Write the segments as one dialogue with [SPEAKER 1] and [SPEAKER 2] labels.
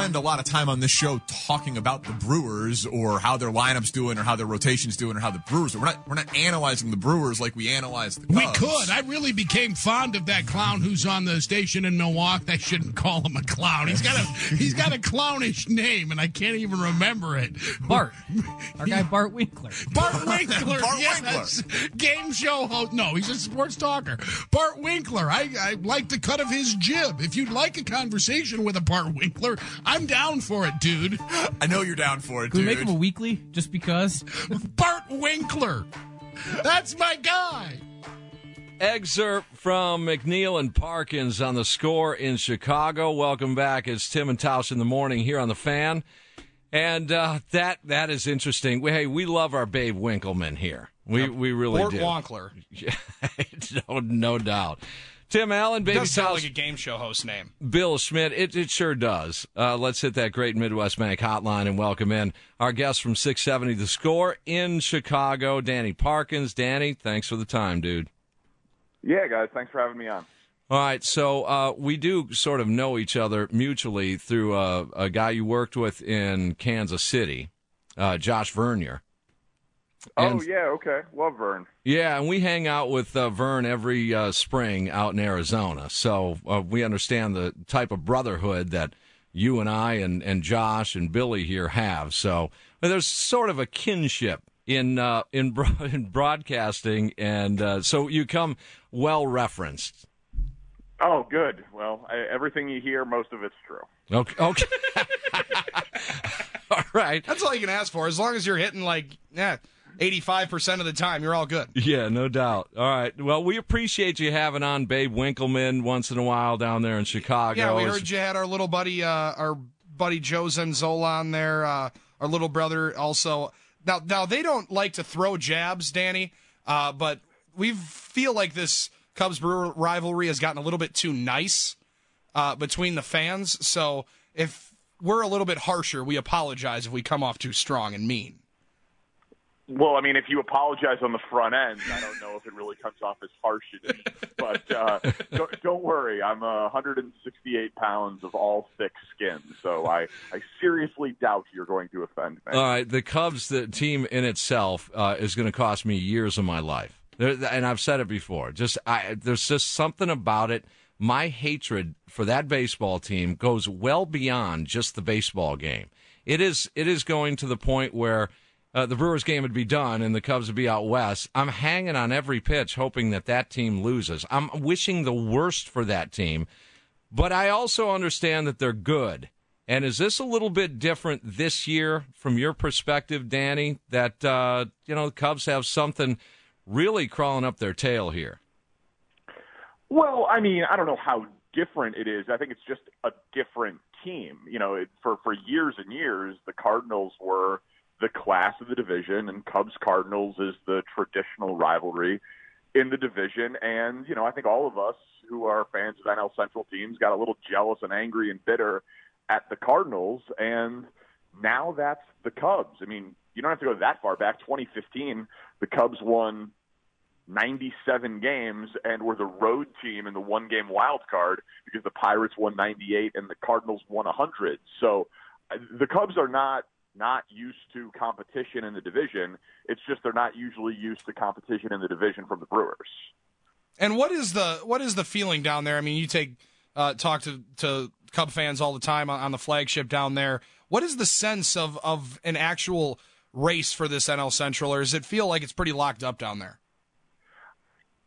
[SPEAKER 1] We don't spend a lot of time on this show talking about the Brewers or how their lineup's doing or how their rotation's doing or how the Brewers are. We're not we're not analyzing the Brewers like we analyze the Cubs.
[SPEAKER 2] We could. I really became fond of that clown who's on the station in Milwaukee. I shouldn't call him a clown. He's got a he's got a clownish name, and I can't even remember it.
[SPEAKER 3] Bart, our guy Bart Winkler.
[SPEAKER 2] Bart Winkler.
[SPEAKER 1] Bart
[SPEAKER 2] yes. Game show host. No, he's a sports talker. Bart Winkler. I, I like the cut of his jib. If you'd like a conversation with a Bart Winkler, I'm down for it, dude.
[SPEAKER 1] I know you're down for it,
[SPEAKER 3] Can we make him a weekly just because?
[SPEAKER 2] Bart Winkler. That's my guy.
[SPEAKER 4] Excerpt from McNeil and Parkins on the score in Chicago. Welcome back. It's Tim and Tausch in the morning here on the fan. And uh, that that is interesting. We, hey, we love our Babe Winkelman here. We we really
[SPEAKER 5] Bort
[SPEAKER 4] do.
[SPEAKER 5] Wonkler.
[SPEAKER 4] no, no doubt. Tim Allen, Baby
[SPEAKER 5] Does sound like a game show host name.
[SPEAKER 4] Bill Schmidt. It, it sure does. Uh, let's hit that great Midwest Bank hotline and welcome in our guest from 670 The Score in Chicago, Danny Parkins. Danny, thanks for the time, dude.
[SPEAKER 6] Yeah, guys, thanks for having me on.
[SPEAKER 4] All right, so uh, we do sort of know each other mutually through uh, a guy you worked with in Kansas City, uh, Josh Vernier.
[SPEAKER 6] Oh yeah, okay. Love Vern.
[SPEAKER 4] Yeah, and we hang out with uh, Vern every uh, spring out in Arizona, so uh, we understand the type of brotherhood that you and I and, and Josh and Billy here have. So uh, there's sort of a kinship in uh, in, bro- in broadcasting, and uh, so you come well referenced.
[SPEAKER 6] Oh, good. Well, I, everything you hear, most of it's true.
[SPEAKER 4] Okay. Okay. all right.
[SPEAKER 5] That's all you can ask for. As long as you're hitting like yeah, 85% of the time, you're all good.
[SPEAKER 4] Yeah, no doubt. All right. Well, we appreciate you having on Babe Winkelman once in a while down there in Chicago.
[SPEAKER 5] Yeah, we heard you had our little buddy, uh, our buddy Joe Zenzola on there. Uh, our little brother also. Now, now they don't like to throw jabs, Danny, uh, but we feel like this Cubs Brewer rivalry has gotten a little bit too nice uh, between the fans. So if we're a little bit harsher, we apologize if we come off too strong and mean.
[SPEAKER 6] Well, I mean, if you apologize on the front end, I don't know if it really comes off as harsh as mean. But uh, don't, don't worry, I'm uh, 168 pounds of all thick skin, so I, I seriously doubt you're going to offend me.
[SPEAKER 4] All right, the Cubs, the team in itself, uh, is going to cost me years of my life, and I've said it before. Just I, there's just something about it. My hatred for that baseball team goes well beyond just the baseball game. It is it is going to the point where uh, the Brewers game would be done and the Cubs would be out west. I'm hanging on every pitch, hoping that that team loses. I'm wishing the worst for that team, but I also understand that they're good. And is this a little bit different this year from your perspective, Danny? That uh, you know the Cubs have something really crawling up their tail here.
[SPEAKER 6] Well, I mean, I don't know how different it is. I think it's just a different team. You know, it, for for years and years, the Cardinals were the class of the division, and Cubs Cardinals is the traditional rivalry in the division. And you know, I think all of us who are fans of NL Central teams got a little jealous and angry and bitter at the Cardinals, and now that's the Cubs. I mean, you don't have to go that far back. 2015, the Cubs won 97 games and were the road team in the one game wild card because the Pirates won 98 and the Cardinals won 100. So uh, the Cubs are not not used to competition in the division. It's just they're not usually used to competition in the division from the Brewers.
[SPEAKER 5] And what is the what is the feeling down there? I mean, you take uh, talk to to Cub fans all the time on, on the flagship down there. What is the sense of of an actual race for this NL Central, or does it feel like it's pretty locked up down there?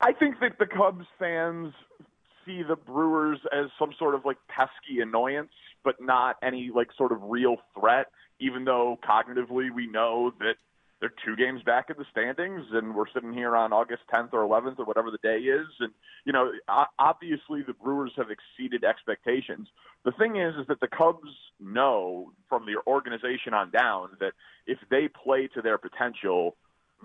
[SPEAKER 6] I think that the Cubs fans see the Brewers as some sort of like pesky annoyance, but not any like sort of real threat. Even though cognitively we know that they're two games back in the standings, and we're sitting here on August 10th or 11th or whatever the day is. And you know, obviously the Brewers have exceeded expectations. The thing is, is that the Cubs know from the organization on down that if they play to their potential,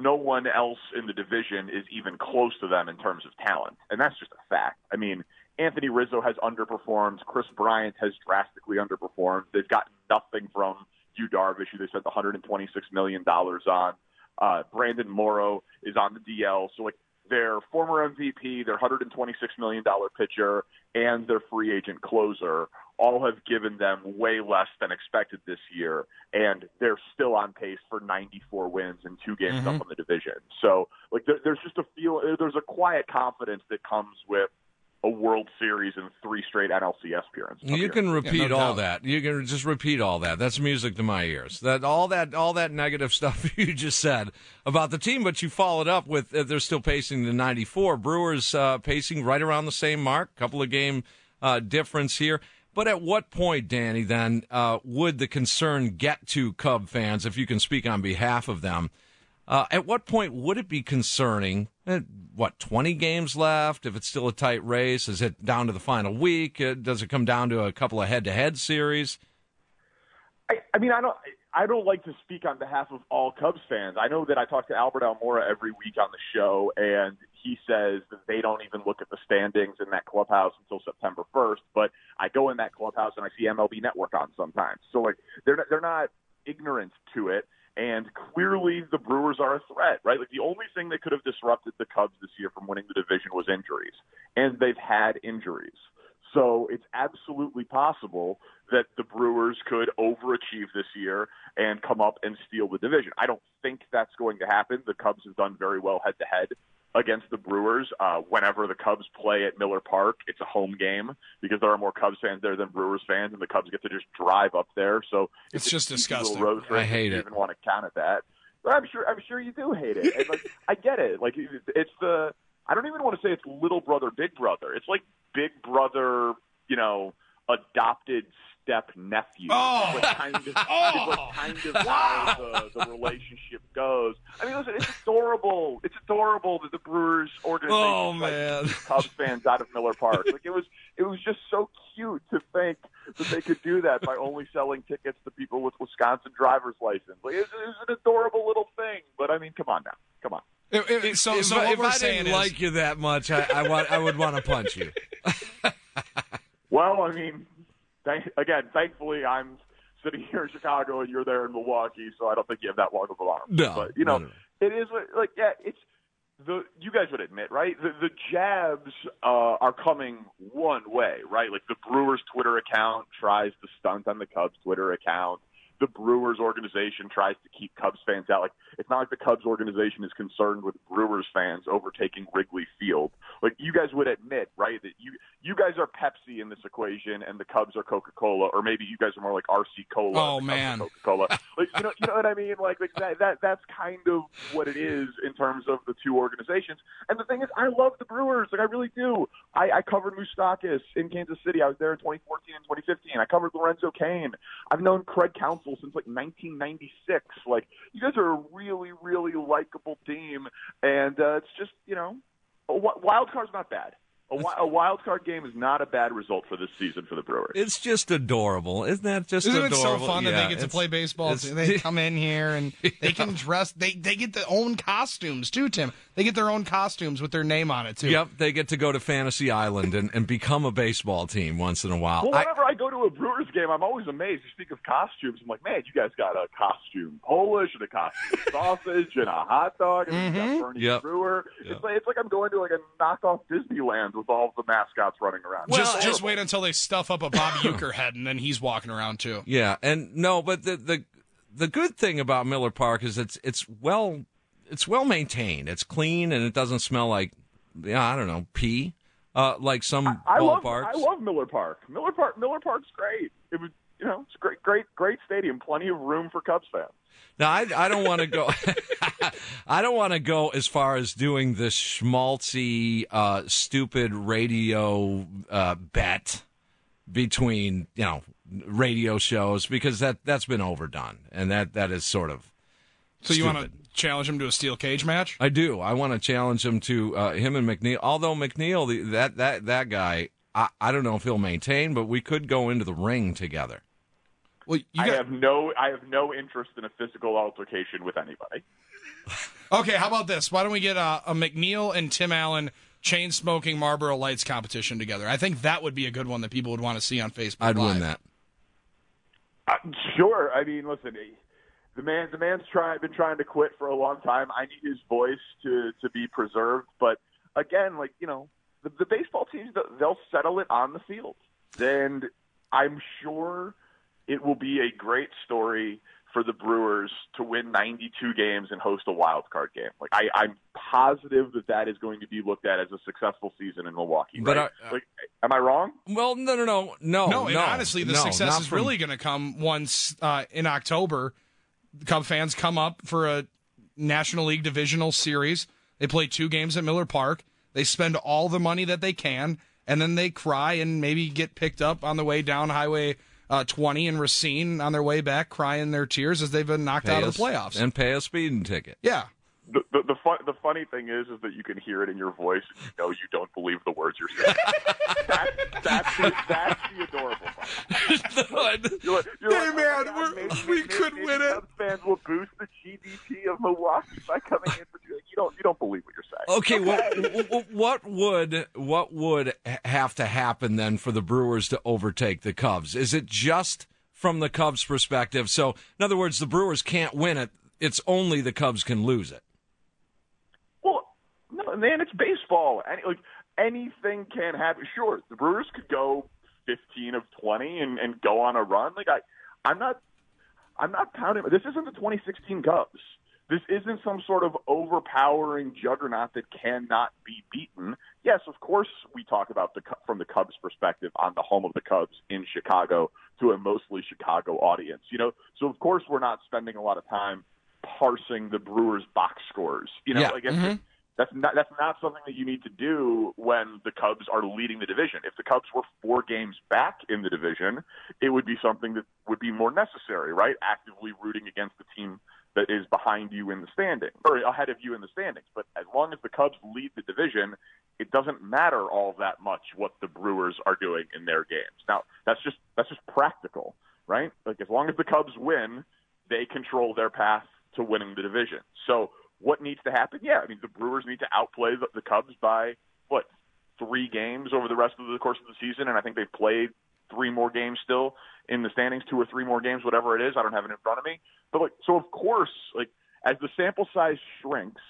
[SPEAKER 6] no one else in the division is even close to them in terms of talent, and that's just a fact. I mean, Anthony Rizzo has underperformed. Kris Bryant has drastically underperformed. They've gotten nothing from Yu Darvish, who they spent 126 million dollars on. Uh, Brandon Morrow is on the DL, so like their former MVP, their 126 million dollar pitcher, and their free agent closer all have given them way less than expected this year, and they're still on pace for 94 wins and two games mm-hmm. up in the division. So, like, there, there's just a feel, there's a quiet confidence that comes with a World Series and three straight NLCS appearances.
[SPEAKER 4] You can repeat
[SPEAKER 5] yeah, no
[SPEAKER 4] all that. You can just repeat all that. That's music to my ears. That all that all that negative stuff you just said about the team, but you followed up with uh, they're still pacing the 94. Brewers uh, pacing right around the same mark. Couple of game uh, difference here. But at what point, Danny, then uh, would the concern get to Cub fans, if you can speak on behalf of them? Uh, at what point would it be concerning? Uh, what, 20 games left? If it's still a tight race, is it down to the final week? Uh, does it come down to a couple of head to head series?
[SPEAKER 6] I, I mean, I don't. I don't like to speak on behalf of all Cubs fans. I know that I talk to Albert Almora every week on the show, and he says that they don't even look at the standings in that clubhouse until September 1st. But I go in that clubhouse and I see MLB Network on sometimes. So like they're they're not ignorant to it. And clearly, the Brewers are a threat, right? Like the only thing that could have disrupted the Cubs this year from winning the division was injuries, and they've had injuries. So it's absolutely possible that the Brewers could overachieve this year and come up and steal the division. I don't think that's going to happen. The Cubs have done very well head to head against the Brewers. Uh, whenever the Cubs play at Miller Park, it's a home game because there are more Cubs fans there than Brewers fans, and the Cubs get to just drive up there. So
[SPEAKER 5] it's, it's just disgusting.
[SPEAKER 6] Road
[SPEAKER 4] I hate
[SPEAKER 6] it.
[SPEAKER 4] You
[SPEAKER 6] even want to count at that. But I'm sure. I'm sure you do hate it. And like, I get it. Like it's the. I don't even want to say it's little brother, big brother. It's like big brother. You know, adopted step nephew.
[SPEAKER 5] Oh.
[SPEAKER 6] It's kind of, oh. like kind of how the, the relationship goes. I mean, listen, it's adorable. It's adorable that the Brewers organization
[SPEAKER 5] oh, man.
[SPEAKER 6] Cubs fans out of Miller Park. Like it was, it was just so cute to think that they could do that by only selling tickets to people with Wisconsin driver's license. Like it was, it was an adorable little thing. But I mean, come on now, come on.
[SPEAKER 5] If, if, so,
[SPEAKER 4] if,
[SPEAKER 5] so
[SPEAKER 4] if
[SPEAKER 5] I
[SPEAKER 4] didn't
[SPEAKER 5] is,
[SPEAKER 4] like you that much, I, I, want, I would want to punch you.
[SPEAKER 6] well, I mean, thank, again, thankfully, I'm sitting here in Chicago and you're there in Milwaukee, so I don't think you have that long of a arm.
[SPEAKER 4] No,
[SPEAKER 6] but you know,
[SPEAKER 4] no, no.
[SPEAKER 6] it is like yeah, it's the you guys would admit, right? The, the jabs uh, are coming one way, right? Like the Brewers Twitter account tries to stunt on the Cubs Twitter account the Brewers organization tries to keep Cubs fans out. Like it's not like the Cubs organization is concerned with Brewers fans overtaking Wrigley Field. Like you guys would admit, right, that you you guys are Pepsi in this equation and the Cubs are Coca Cola, or maybe you guys are more like RC Cola.
[SPEAKER 5] Oh man,
[SPEAKER 6] Coca Cola. like you know, you know what I mean? Like, like that, that that's kind of what it is in terms of the two organizations. And the thing is, I love the Brewers. Like I really do. I, I covered Moustakas in Kansas City. I was there in 2014 and 2015. I covered Lorenzo Cain. I've known Craig Counsell since like 1996. Like you guys are a really, really likable team, and uh, it's just you know, a wild card's not bad. A, a wild card game is not a bad result for this season for the Brewers.
[SPEAKER 4] It's just adorable, isn't that? Just
[SPEAKER 5] isn't
[SPEAKER 4] adorable?
[SPEAKER 5] it so fun
[SPEAKER 4] yeah,
[SPEAKER 5] that they get to play baseball? They come in here and
[SPEAKER 4] yeah.
[SPEAKER 5] they can dress. They they get their own costumes too, Tim. They get their own costumes with their name on it too.
[SPEAKER 4] Yep, they get to go to Fantasy Island and, and become a baseball team once in a while.
[SPEAKER 6] Well, whenever I, I go to a Brewers game, I'm always amazed. You speak of costumes, I'm like, man, you guys got a costume Polish and a costume sausage and a hot dog and mm-hmm. you got Bernie
[SPEAKER 4] yep.
[SPEAKER 6] Brewer.
[SPEAKER 4] Yep.
[SPEAKER 6] It's like it's like I'm going to like a knockoff Disneyland with all the mascots running around.
[SPEAKER 5] Well, just just wait until they stuff up a Bobby Uecker head and then he's walking around too.
[SPEAKER 4] Yeah, and no, but the the the good thing about Miller Park is it's it's well it's well maintained. It's clean and it doesn't smell like yeah, I don't know, pee. Uh, like some
[SPEAKER 6] I, I
[SPEAKER 4] ballparks.
[SPEAKER 6] Love, I love Miller Park. Miller Park Miller Park's great. It was you know, it's a great great great stadium, plenty of room for Cubs fans.
[SPEAKER 4] Now, I, I don't want to go. I don't want to go as far as doing this schmaltzy, uh, stupid radio uh, bet between you know radio shows because that that's been overdone and that that is sort of.
[SPEAKER 5] So you want to challenge him to a steel cage match?
[SPEAKER 4] I do. I want to challenge him to uh, him and McNeil. Although McNeil, the, that that that guy, I, I don't know if he'll maintain, but we could go into the ring together.
[SPEAKER 5] Well, you
[SPEAKER 6] I have no I have no interest in a physical altercation with anybody.
[SPEAKER 5] okay. How about this? Why don't we get uh, a McNeil and Tim Allen chain smoking Marlboro Lights competition together? I think that would be a good one that people would want to see on Facebook.
[SPEAKER 4] I'd
[SPEAKER 5] Live.
[SPEAKER 4] win that.
[SPEAKER 6] Uh, sure. I mean, listen, eh, the man the man's trying been trying to quit for a long time. I need his voice to to be preserved, but again, like you know, the, the baseball teams they'll settle it on the field, and I'm sure it will be a great story for the Brewers to win 92 games and host a wild card game. Like I, I'm positive that that is going to be looked at as a successful season in Milwaukee.
[SPEAKER 4] But,
[SPEAKER 6] right?
[SPEAKER 4] uh,
[SPEAKER 6] like, am I wrong?
[SPEAKER 4] Well, no, no, no, no,
[SPEAKER 5] No, and honestly, the
[SPEAKER 4] no,
[SPEAKER 5] success is
[SPEAKER 4] from-
[SPEAKER 5] really going to come once uh, in October. Cub fans come up for a National League divisional series. They play two games at Miller Park. They spend all the money that they can, and then they cry and maybe get picked up on the way down Highway uh, 20 in Racine on their way back, crying their tears as they've been knocked
[SPEAKER 4] pay
[SPEAKER 5] out of the playoffs.
[SPEAKER 4] and pay a speeding ticket.
[SPEAKER 5] yeah.
[SPEAKER 6] the the the, fun, the funny thing is is that you can hear it in your voice and you know you don't believe the words you're saying. that's, that's, the, that's the adorable part. You're like, you're
[SPEAKER 5] Hey,
[SPEAKER 6] like,
[SPEAKER 5] man,
[SPEAKER 6] oh my
[SPEAKER 5] we're-
[SPEAKER 6] God,
[SPEAKER 5] we could
[SPEAKER 6] maybe
[SPEAKER 5] win it.
[SPEAKER 6] Cubs Fans will boost the GDP of Milwaukee by coming in for you. You don't you don't believe what you're saying.
[SPEAKER 4] Okay, what, what would what would have to happen then for the Brewers to overtake the Cubs? Is it just from the Cubs' perspective? So, in other words, the Brewers can't win it. It's only the Cubs can lose it.
[SPEAKER 6] Well, no, man, it's baseball. Any, like anything can happen. Sure, the Brewers could go 15 of 20 and, and go on a run. Like I, I'm not, I'm not pounding. This isn't the 2016 Cubs. This isn't some sort of overpowering juggernaut that cannot be beaten. Yes, of course, we talk about the from the Cubs' perspective on the home of the Cubs in Chicago to a mostly Chicago audience. You know, so of course we're not spending a lot of time parsing the Brewers' box scores. You know,
[SPEAKER 4] Yeah.
[SPEAKER 6] like it's, mm-hmm. that's not that's not something that you need to do when the Cubs are leading the division. If the Cubs were four games back in the division, it would be something that would be more necessary, right? Actively rooting against the team that is behind you in the standing or ahead of you in the standings. But as long as the Cubs lead the division, it doesn't matter all that much what the Brewers are doing in their games. Now, that's just that's just practical, right? Like as long as the Cubs win, they control their path to winning the division. So what needs to happen? Yeah, I mean the Brewers need to outplay the, the Cubs by what three games over the rest of the course of the season, and I think they've played three more games still in the standings, two or three more games, whatever it is. I don't have it in front of me, but like so, of course, like as the sample size shrinks,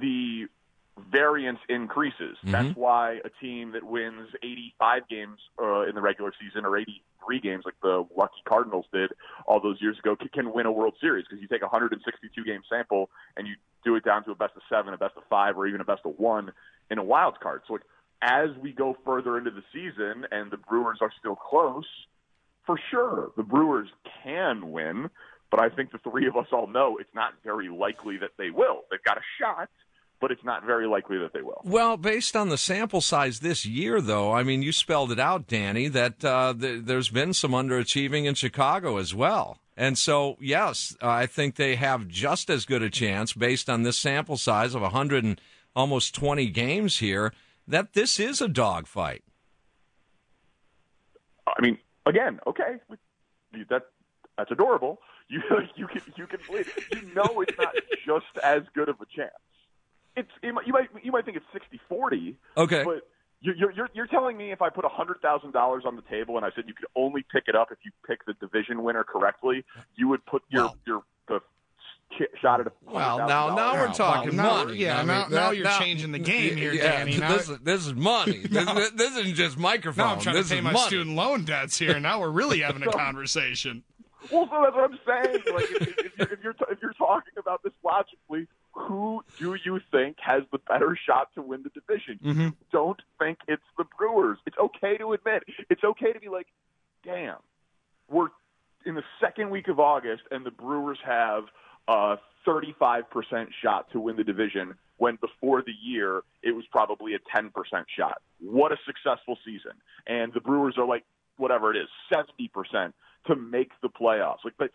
[SPEAKER 6] the variance increases. That's why a team that wins 85 games uh, in the regular season or 83 games, like the lucky Cardinals did all those years ago, c- can win a World Series because you take a 162 game sample and you do it down to a best of seven, a best of five, or even a best of one in a wild card. So, like, as we go further into the season and the Brewers are still close, for sure the Brewers can win. But I think the three of us all know it's not very likely that they will. They've got a shot, but it's not very likely that they will.
[SPEAKER 4] Well, based on the sample size this year, though, I mean, you spelled it out, Danny, that uh, th- there's been some underachieving in Chicago as well. And so, yes, uh, I think they have just as good a chance based on this sample size of 100 and almost 20 games here that this is a dogfight.
[SPEAKER 6] I mean, again, okay, that that's adorable. You you can you can believe it. you know it's not just as good of a chance. It's it, you might you might think it's 60-40,
[SPEAKER 4] Okay.
[SPEAKER 6] but you- you're you're you're telling me if I put hundred thousand dollars on the table and I said you could only pick it up if you pick the division winner correctly, you would put your
[SPEAKER 5] Well-
[SPEAKER 6] your the shot at a
[SPEAKER 4] Well, now now we're
[SPEAKER 6] $100,000.
[SPEAKER 4] talking
[SPEAKER 5] now-
[SPEAKER 4] money.
[SPEAKER 5] yeah,
[SPEAKER 4] I mean,
[SPEAKER 5] now- now you're changing the game here, Danny. Now-
[SPEAKER 4] This, is- this is money. this, this isn't just microphone.
[SPEAKER 5] Now I'm trying
[SPEAKER 4] this
[SPEAKER 5] to pay my
[SPEAKER 4] money.
[SPEAKER 5] student loan debts here. Now we're really having a conversation.
[SPEAKER 6] Well, so that's what I'm saying. Like, if, if, you're, if you're if you're talking about this logically, who do you think has the better shot to win the division? You don't think it's the Brewers. It's okay to admit. It's okay to be like, damn, we're in the second week of August, and the Brewers have a 35% shot to win the division. When before the year it was probably a 10% shot. What a successful season! And the Brewers are like whatever it is, 70% to make the playoffs. Like, but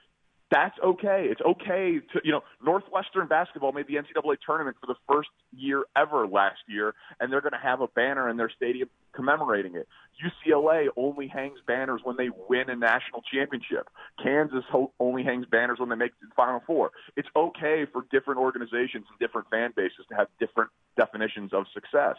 [SPEAKER 6] That's okay. It's okay to, you know, Northwestern basketball made the NCAA tournament for the first year ever last year, and they're going to have a banner in their stadium commemorating it. UCLA only hangs banners when they win a national championship. Kansas ho- only hangs banners when they make the Final Four. It's okay for different organizations and different fan bases to have different definitions of success.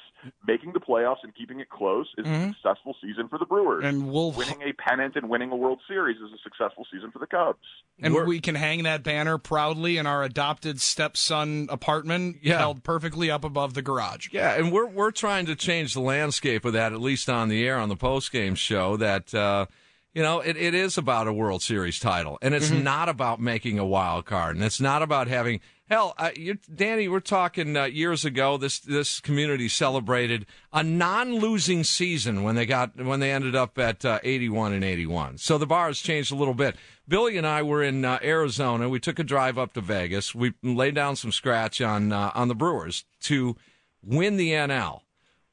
[SPEAKER 6] Making the playoffs and keeping it close is a mm-hmm. successful season for the Brewers.
[SPEAKER 5] And we'll
[SPEAKER 6] winning a pennant and winning a World Series is a successful season for the Cubs.
[SPEAKER 5] and we can hang that banner proudly in our adopted stepson apartment,
[SPEAKER 4] Yeah.
[SPEAKER 5] held perfectly up above the garage.
[SPEAKER 4] Yeah, and we're we're trying to change the landscape of that, at least on the air on the post game show. That uh, you know, it, it is about a World Series title, and it's not about making a wild card, and it's not about having. Hell, uh, you, Danny, we're talking uh, years ago. This this community celebrated a non-losing season when they got when they ended up at uh, 81 and 81. So the bar has changed a little bit. Billy and I were in uh, Arizona. We took a drive up to Vegas. We laid down some scratch on uh, on the Brewers to win the NL.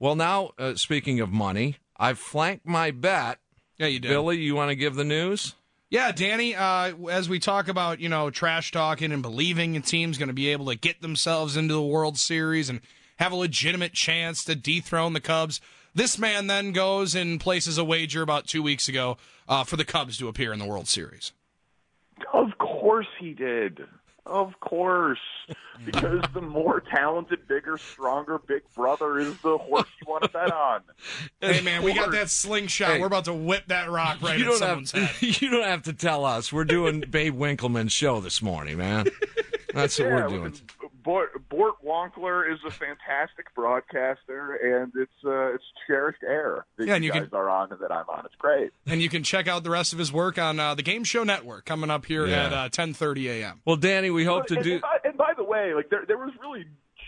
[SPEAKER 4] Well, now uh, speaking of money, I've flanked my bet.
[SPEAKER 5] Yeah, you did.
[SPEAKER 4] Billy, you want to give the news?
[SPEAKER 5] Yeah, Danny, uh, as we talk about, you know, trash talking and believing a team's going to be able to get themselves into the World Series and have a legitimate chance to dethrone the Cubs, this man then goes and places a wager about two weeks ago uh, for the Cubs to appear in the World Series.
[SPEAKER 6] Of course he did. Of course. Because the more talented, bigger, stronger Big Brother is the horse you want to bet on.
[SPEAKER 5] Hey, man, we got that slingshot.
[SPEAKER 4] Hey.
[SPEAKER 5] We're about to whip that rock right
[SPEAKER 4] you don't
[SPEAKER 5] someone's
[SPEAKER 4] have
[SPEAKER 5] head.
[SPEAKER 4] you don't have to tell us. We're doing Babe Winkelman's show this morning, man. That's what we're doing.
[SPEAKER 6] Listen, Bort, Bort Wonkler is a fantastic broadcaster, and it's uh, it's cherished air that
[SPEAKER 5] Yeah, and
[SPEAKER 6] you
[SPEAKER 5] you
[SPEAKER 6] guys
[SPEAKER 5] can-
[SPEAKER 6] are on and that I'm on. It's great.
[SPEAKER 5] And you can check out the rest of his work on uh, the Game Show Network coming up here
[SPEAKER 4] Yeah.
[SPEAKER 5] at uh, 10:30 a.m.
[SPEAKER 4] Well, Danny, we hope to
[SPEAKER 6] and,
[SPEAKER 4] do.
[SPEAKER 6] and, by, and by the way, like there there was really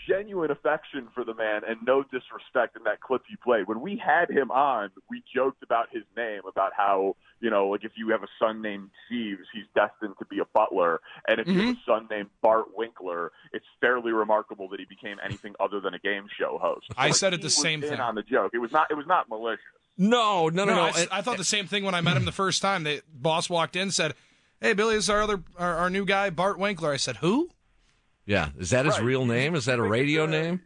[SPEAKER 6] genuine affection for the man and no disrespect in that clip you played. When we had him on, we joked about his name, about how, you know, like if you have a son named Jeeves, he's destined to be a butler. And if you have a mm-hmm. son named Bart Winkler, it's fairly remarkable that he became anything other than a game show host.
[SPEAKER 5] I
[SPEAKER 6] Like,
[SPEAKER 5] said it
[SPEAKER 6] he
[SPEAKER 5] the
[SPEAKER 6] was
[SPEAKER 5] same
[SPEAKER 6] in
[SPEAKER 5] thing.
[SPEAKER 6] on the joke. It was not it was not malicious.
[SPEAKER 4] No, no, no,
[SPEAKER 5] No,
[SPEAKER 4] no.
[SPEAKER 5] I, s- I thought the same thing when I met him the first time. The boss walked in, said, "Hey, Billy, this is our other our, our new guy, Bart Winkler." I said, "Who?"
[SPEAKER 4] Yeah, is that his
[SPEAKER 6] Right.
[SPEAKER 4] real name? Is that a radio
[SPEAKER 6] it's,
[SPEAKER 4] name?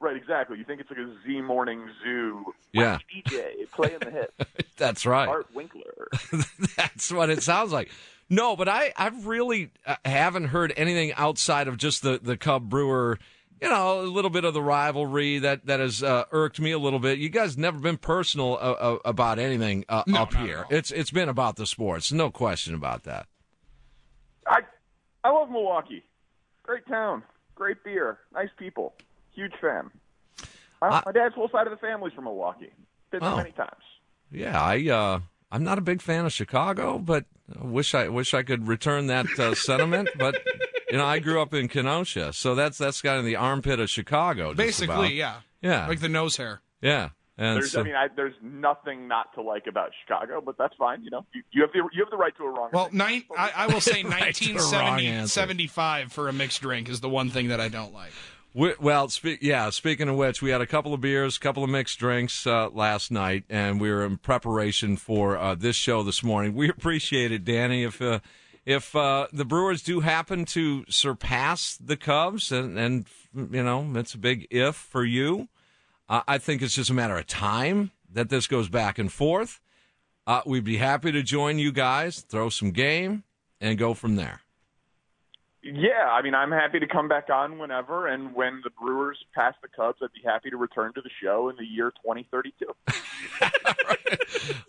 [SPEAKER 6] Right, exactly. You think it's like a Z Morning Zoo
[SPEAKER 4] Yeah.
[SPEAKER 6] DJ playing the hit.
[SPEAKER 4] That's right.
[SPEAKER 6] Art Winkler.
[SPEAKER 4] That's what it sounds like. No, but I I really uh, haven't heard anything outside of just the the Cub Brewer. You know, a little bit of the rivalry that that has uh, irked me a little bit. You guys never been personal uh, uh, about anything uh,
[SPEAKER 5] No,
[SPEAKER 4] up here. It's it's been about the sports, no question about that.
[SPEAKER 6] I I love Milwaukee. Great town, great beer, nice people. Huge fan. My,
[SPEAKER 4] I-
[SPEAKER 6] my dad's whole side of the family's from Milwaukee. Been there
[SPEAKER 4] Oh.
[SPEAKER 6] many times.
[SPEAKER 4] Yeah, I uh, I'm not a big fan of Chicago, but I wish I wish I could return that uh, sentiment. But you know, I grew up in Kenosha, so that's that's kind of the armpit of Chicago. just
[SPEAKER 5] Basically,
[SPEAKER 4] about.
[SPEAKER 5] yeah,
[SPEAKER 4] yeah,
[SPEAKER 5] like the nose hair.
[SPEAKER 4] yeah. And
[SPEAKER 6] There's,
[SPEAKER 4] so-
[SPEAKER 6] I mean, I, there's nothing not to like about Chicago, but that's fine. You know, you, you have the you have the right to a wrong.
[SPEAKER 5] Well,
[SPEAKER 6] opinion.
[SPEAKER 5] nine, I, I will say
[SPEAKER 4] Right to the wrong
[SPEAKER 5] 1970
[SPEAKER 4] answer.
[SPEAKER 5] 75 for a mixed drink is the one thing that I don't like.
[SPEAKER 4] We, well, spe- yeah. Speaking of which, we had a couple of beers, a couple of mixed drinks uh, last night, and we were in preparation for uh, this show this morning. We appreciate it, Danny. If uh, if uh, the Brewers do happen to surpass the Cubs, and, and you know it's a big if for you, uh, I think it's just a matter of time that this goes back and forth. Uh, we'd be happy to join you guys, throw some game, and go from there.
[SPEAKER 6] Yeah, I mean, I'm happy to come back on whenever, and when the Brewers pass the Cubs, I'd be happy to return to the show in the year 2032.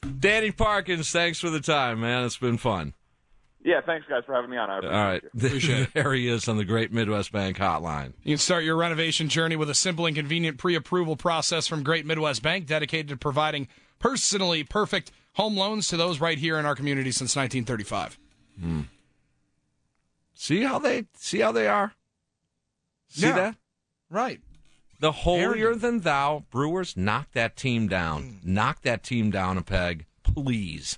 [SPEAKER 4] Danny Parkins, thanks for the time, man. It's been fun.
[SPEAKER 6] Yeah, thanks guys for having me on. I
[SPEAKER 4] All
[SPEAKER 6] appreciate
[SPEAKER 4] right.
[SPEAKER 6] it.
[SPEAKER 4] there he is on the Great Midwest Bank Hotline.
[SPEAKER 5] You can start your renovation journey with a simple and convenient pre-approval process from Great Midwest Bank, dedicated to providing personally perfect home loans to those right here in our community since 1935. Hmm.
[SPEAKER 4] See how they see how they are. See
[SPEAKER 5] Yeah.
[SPEAKER 4] that
[SPEAKER 5] Right.
[SPEAKER 4] the holier
[SPEAKER 5] Arrogant.
[SPEAKER 4] than thou Brewers knock that team down. Hmm. Knock that team down a peg, please.